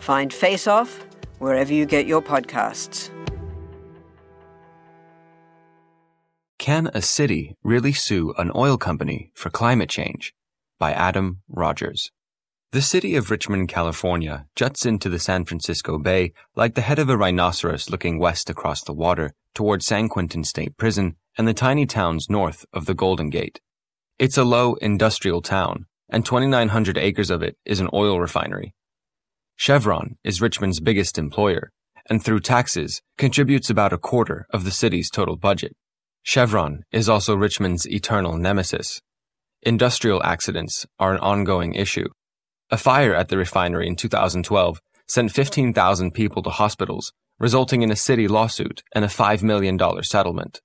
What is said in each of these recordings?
Find Face Off wherever you get your podcasts. Can a city really sue an oil company for climate change? By Adam Rogers. The city of Richmond, California juts into the San Francisco Bay like the head of a rhinoceros looking west across the water toward San Quentin State Prison and the tiny towns north of the Golden Gate. It's a low industrial town, and 2,900 acres of it is an oil refinery. Chevron is Richmond's biggest employer, and through taxes contributes about a quarter of the city's total budget. Chevron is also Richmond's eternal nemesis. Industrial accidents are an ongoing issue. A fire at the refinery in 2012 sent 15,000 people to hospitals, resulting in a city lawsuit and a $5 million settlement.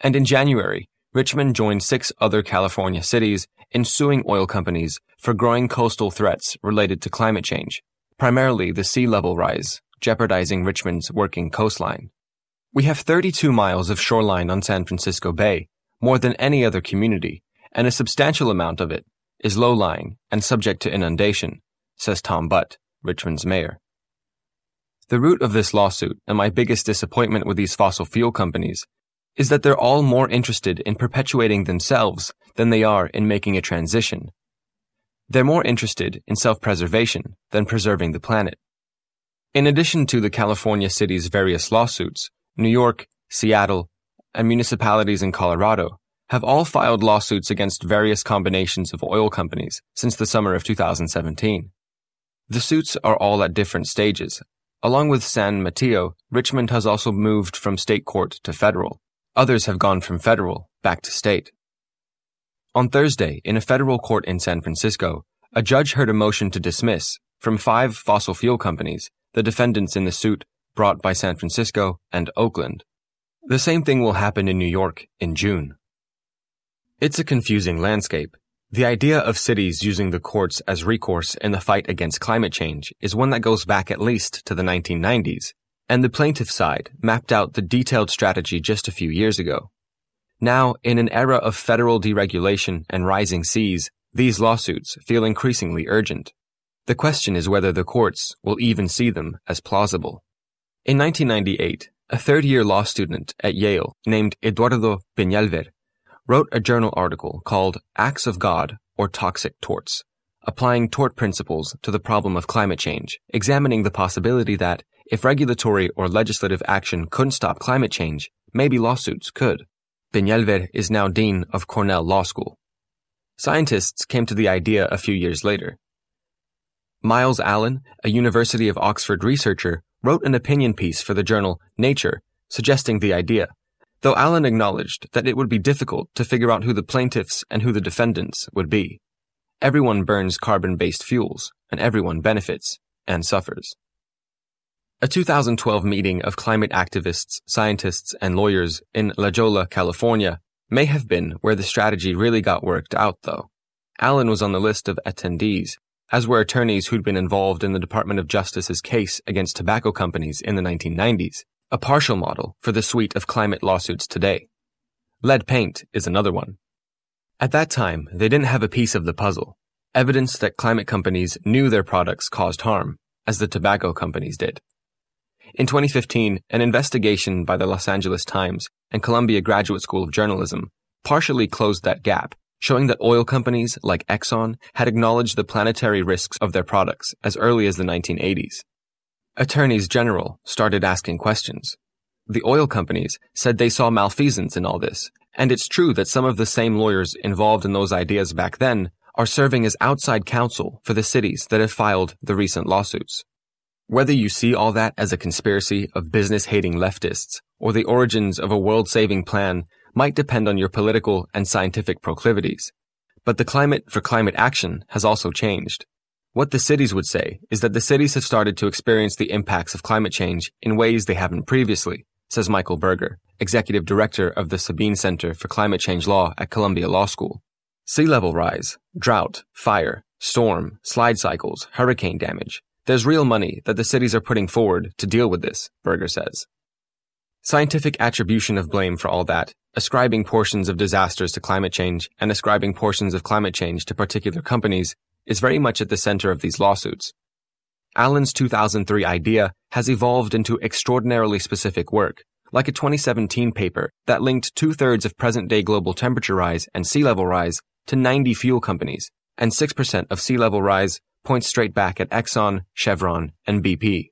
And in January, Richmond joined six other California cities in suing oil companies for growing coastal threats related to climate change, primarily the sea level rise, jeopardizing Richmond's working coastline. We have 32 miles of shoreline on San Francisco Bay, more than any other community, and a substantial amount of it is low lying and subject to inundation, says Tom Butt, Richmond's mayor. The root of this lawsuit and my biggest disappointment with these fossil fuel companies is that they're all more interested in perpetuating themselves than they are in making a transition. They're more interested in self-preservation than preserving the planet. In addition to the California city's various lawsuits, New York, Seattle, and municipalities in Colorado have all filed lawsuits against various combinations of oil companies since the summer of 2017. The suits are all at different stages. Along with San Mateo, Richmond has also moved from state court to federal. Others have gone from federal back to state. On Thursday, in a federal court in San Francisco, a judge heard a motion to dismiss from five fossil fuel companies the defendants in the suit brought by San Francisco and Oakland. The same thing will happen in New York in June. It's a confusing landscape. The idea of cities using the courts as recourse in the fight against climate change is one that goes back at least to the 1990s, and the plaintiff side mapped out the detailed strategy just a few years ago. Now, in an era of federal deregulation and rising seas, these lawsuits feel increasingly urgent. The question is whether the courts will even see them as plausible. In 1998, a third year law student at Yale named Eduardo Peñalver wrote a journal article called Acts of God or Toxic Torts, applying tort principles to the problem of climate change, examining the possibility that if regulatory or legislative action couldn't stop climate change, maybe lawsuits could. Peñalver is now dean of Cornell Law School. Scientists came to the idea a few years later. Myles Allen, a University of Oxford researcher, wrote an opinion piece for the journal Nature suggesting the idea, though Allen acknowledged that it would be difficult to figure out who the plaintiffs and who the defendants would be. Everyone burns carbon based fuels, and everyone benefits and suffers. A 2012 meeting of climate activists, scientists, and lawyers in La Jolla, California, may have been where the strategy really got worked out, though. Allen was on the list of attendees, as were attorneys who'd been involved in the Department of Justice's case against tobacco companies in the 1990s, a partial model for the suite of climate lawsuits today. Lead paint is another one. At that time, they didn't have a piece of the puzzle, evidence that climate companies knew their products caused harm, as the tobacco companies did. In 2015, an investigation by the Los Angeles Times and Columbia Graduate School of Journalism partially closed that gap, showing that oil companies like Exxon had acknowledged the planetary risks of their products as early as the 1980s. Attorneys general started asking questions. The oil companies said they saw malfeasance in all this, and it's true that some of the same lawyers involved in those ideas back then are serving as outside counsel for the cities that have filed the recent lawsuits. Whether you see all that as a conspiracy of business hating leftists or the origins of a world saving plan might depend on your political and scientific proclivities. But the climate for climate action has also changed. What the cities would say is that the cities have started to experience the impacts of climate change in ways they haven't previously, says Michael Burger, executive director of the Sabin Center for Climate Change Law at Columbia Law School. Sea level rise, drought, fire, storm, slide cycles, hurricane damage. There's real money that the cities are putting forward to deal with this, Burger says. Scientific attribution of blame for all that, ascribing portions of disasters to climate change and ascribing portions of climate change to particular companies, is very much at the center of these lawsuits. Allen's 2003 idea has evolved into extraordinarily specific work, like a 2017 paper that linked two thirds of present day global temperature rise and sea level rise to 90 fuel companies, and 6% of sea level rise points straight back at Exxon, Chevron, and BP.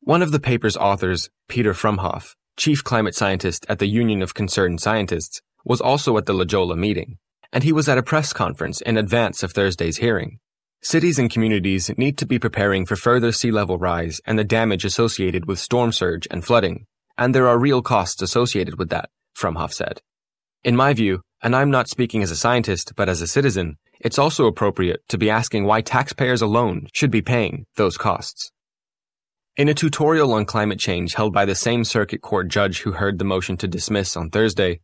One of the paper's authors, Peter Frumhoff, chief climate scientist at the Union of Concerned Scientists, was also at the LaJolla meeting, and he was at a press conference in advance of Thursday's hearing. Cities and communities need to be preparing for further sea level rise and the damage associated with storm surge and flooding, and there are real costs associated with that, Frumhoff said. In my view, and I'm not speaking as a scientist, but as a citizen, it's also appropriate to be asking why taxpayers alone should be paying those costs. In a tutorial on climate change held by the same circuit court judge who heard the motion to dismiss on Thursday,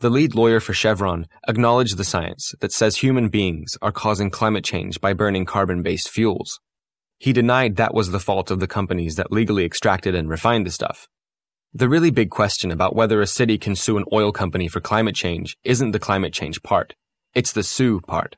the lead lawyer for Chevron acknowledged the science that says human beings are causing climate change by burning carbon based fuels. He denied that was the fault of the companies that legally extracted and refined the stuff. The really big question about whether a city can sue an oil company for climate change isn't the climate change part. It's the sue part.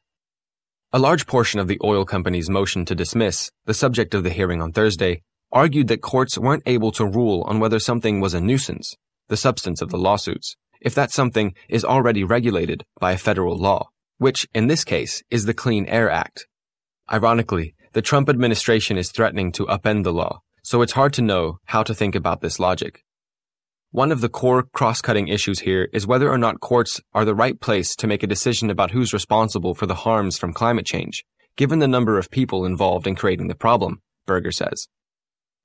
A large portion of the oil company's motion to dismiss, the subject of the hearing on Thursday, argued that courts weren't able to rule on whether something was a nuisance, the substance of the lawsuits, if that something is already regulated by a federal law, which, in this case, is the Clean Air Act. Ironically, the Trump administration is threatening to upend the law, so it's hard to know how to think about this logic. One of the core cross-cutting issues here is whether or not courts are the right place to make a decision about who's responsible for the harms from climate change, given the number of people involved in creating the problem, Burger says.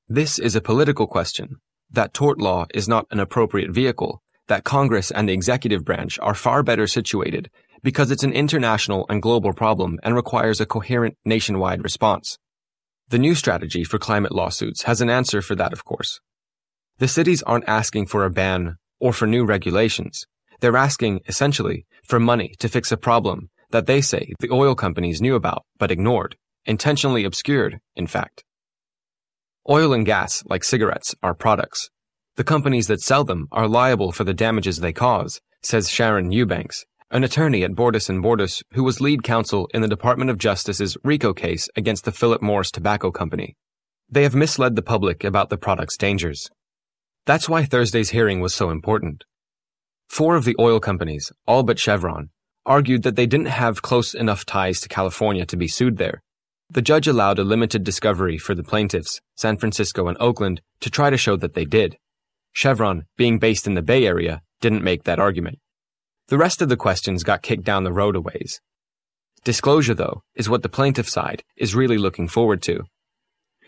This is a political question, that tort law is not an appropriate vehicle, that Congress and the executive branch are far better situated because it's an international and global problem and requires a coherent nationwide response. The new strategy for climate lawsuits has an answer for that, of course. The cities aren't asking for a ban or for new regulations. They're asking, essentially, for money to fix a problem that they say the oil companies knew about but ignored, intentionally obscured, in fact. Oil and gas, like cigarettes, are products. The companies that sell them are liable for the damages they cause, says Sharon Eubanks, an attorney at Bordas and Bordas who was lead counsel in the Department of Justice's RICO case against the Philip Morris Tobacco Company. They have misled the public about the product's dangers. That's why Thursday's hearing was so important. Four of the oil companies, all but Chevron, argued that they didn't have close enough ties to California to be sued there, the judge allowed a limited discovery for the plaintiffs, San Francisco and Oakland, to try to show that they did. Chevron, being based in the Bay Area, didn't make that argument. The rest of the questions got kicked down the road a ways. Disclosure, though, is what the plaintiff side is really looking forward to.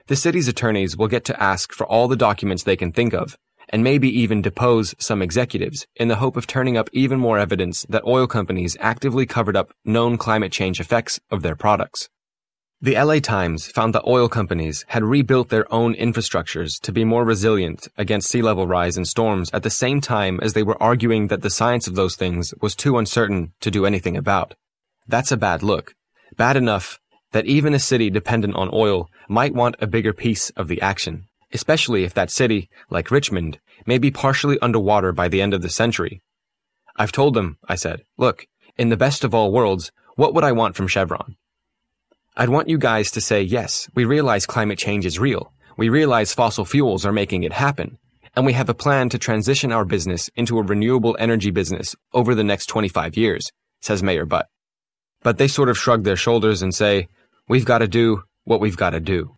The city's attorneys will get to ask for all the documents they can think of, and maybe even depose some executives in the hope of turning up even more evidence that oil companies actively covered up known climate change effects of their products. The LA Times found that oil companies had rebuilt their own infrastructures to be more resilient against sea level rise and storms at the same time as they were arguing that the science of those things was too uncertain to do anything about. That's a bad look. Bad enough that even a city dependent on oil might want a bigger piece of the action, especially if that city, like Richmond, may be partially underwater by the end of the century. I've told them, I said, look, in the best of all worlds, what would I want from Chevron? I'd want you guys to say, yes, we realize climate change is real. We realize fossil fuels are making it happen. And we have a plan to transition our business into a renewable energy business over the next 25 years, says Mayor Butt. But they sort of shrug their shoulders and say, we've got to do what we've got to do.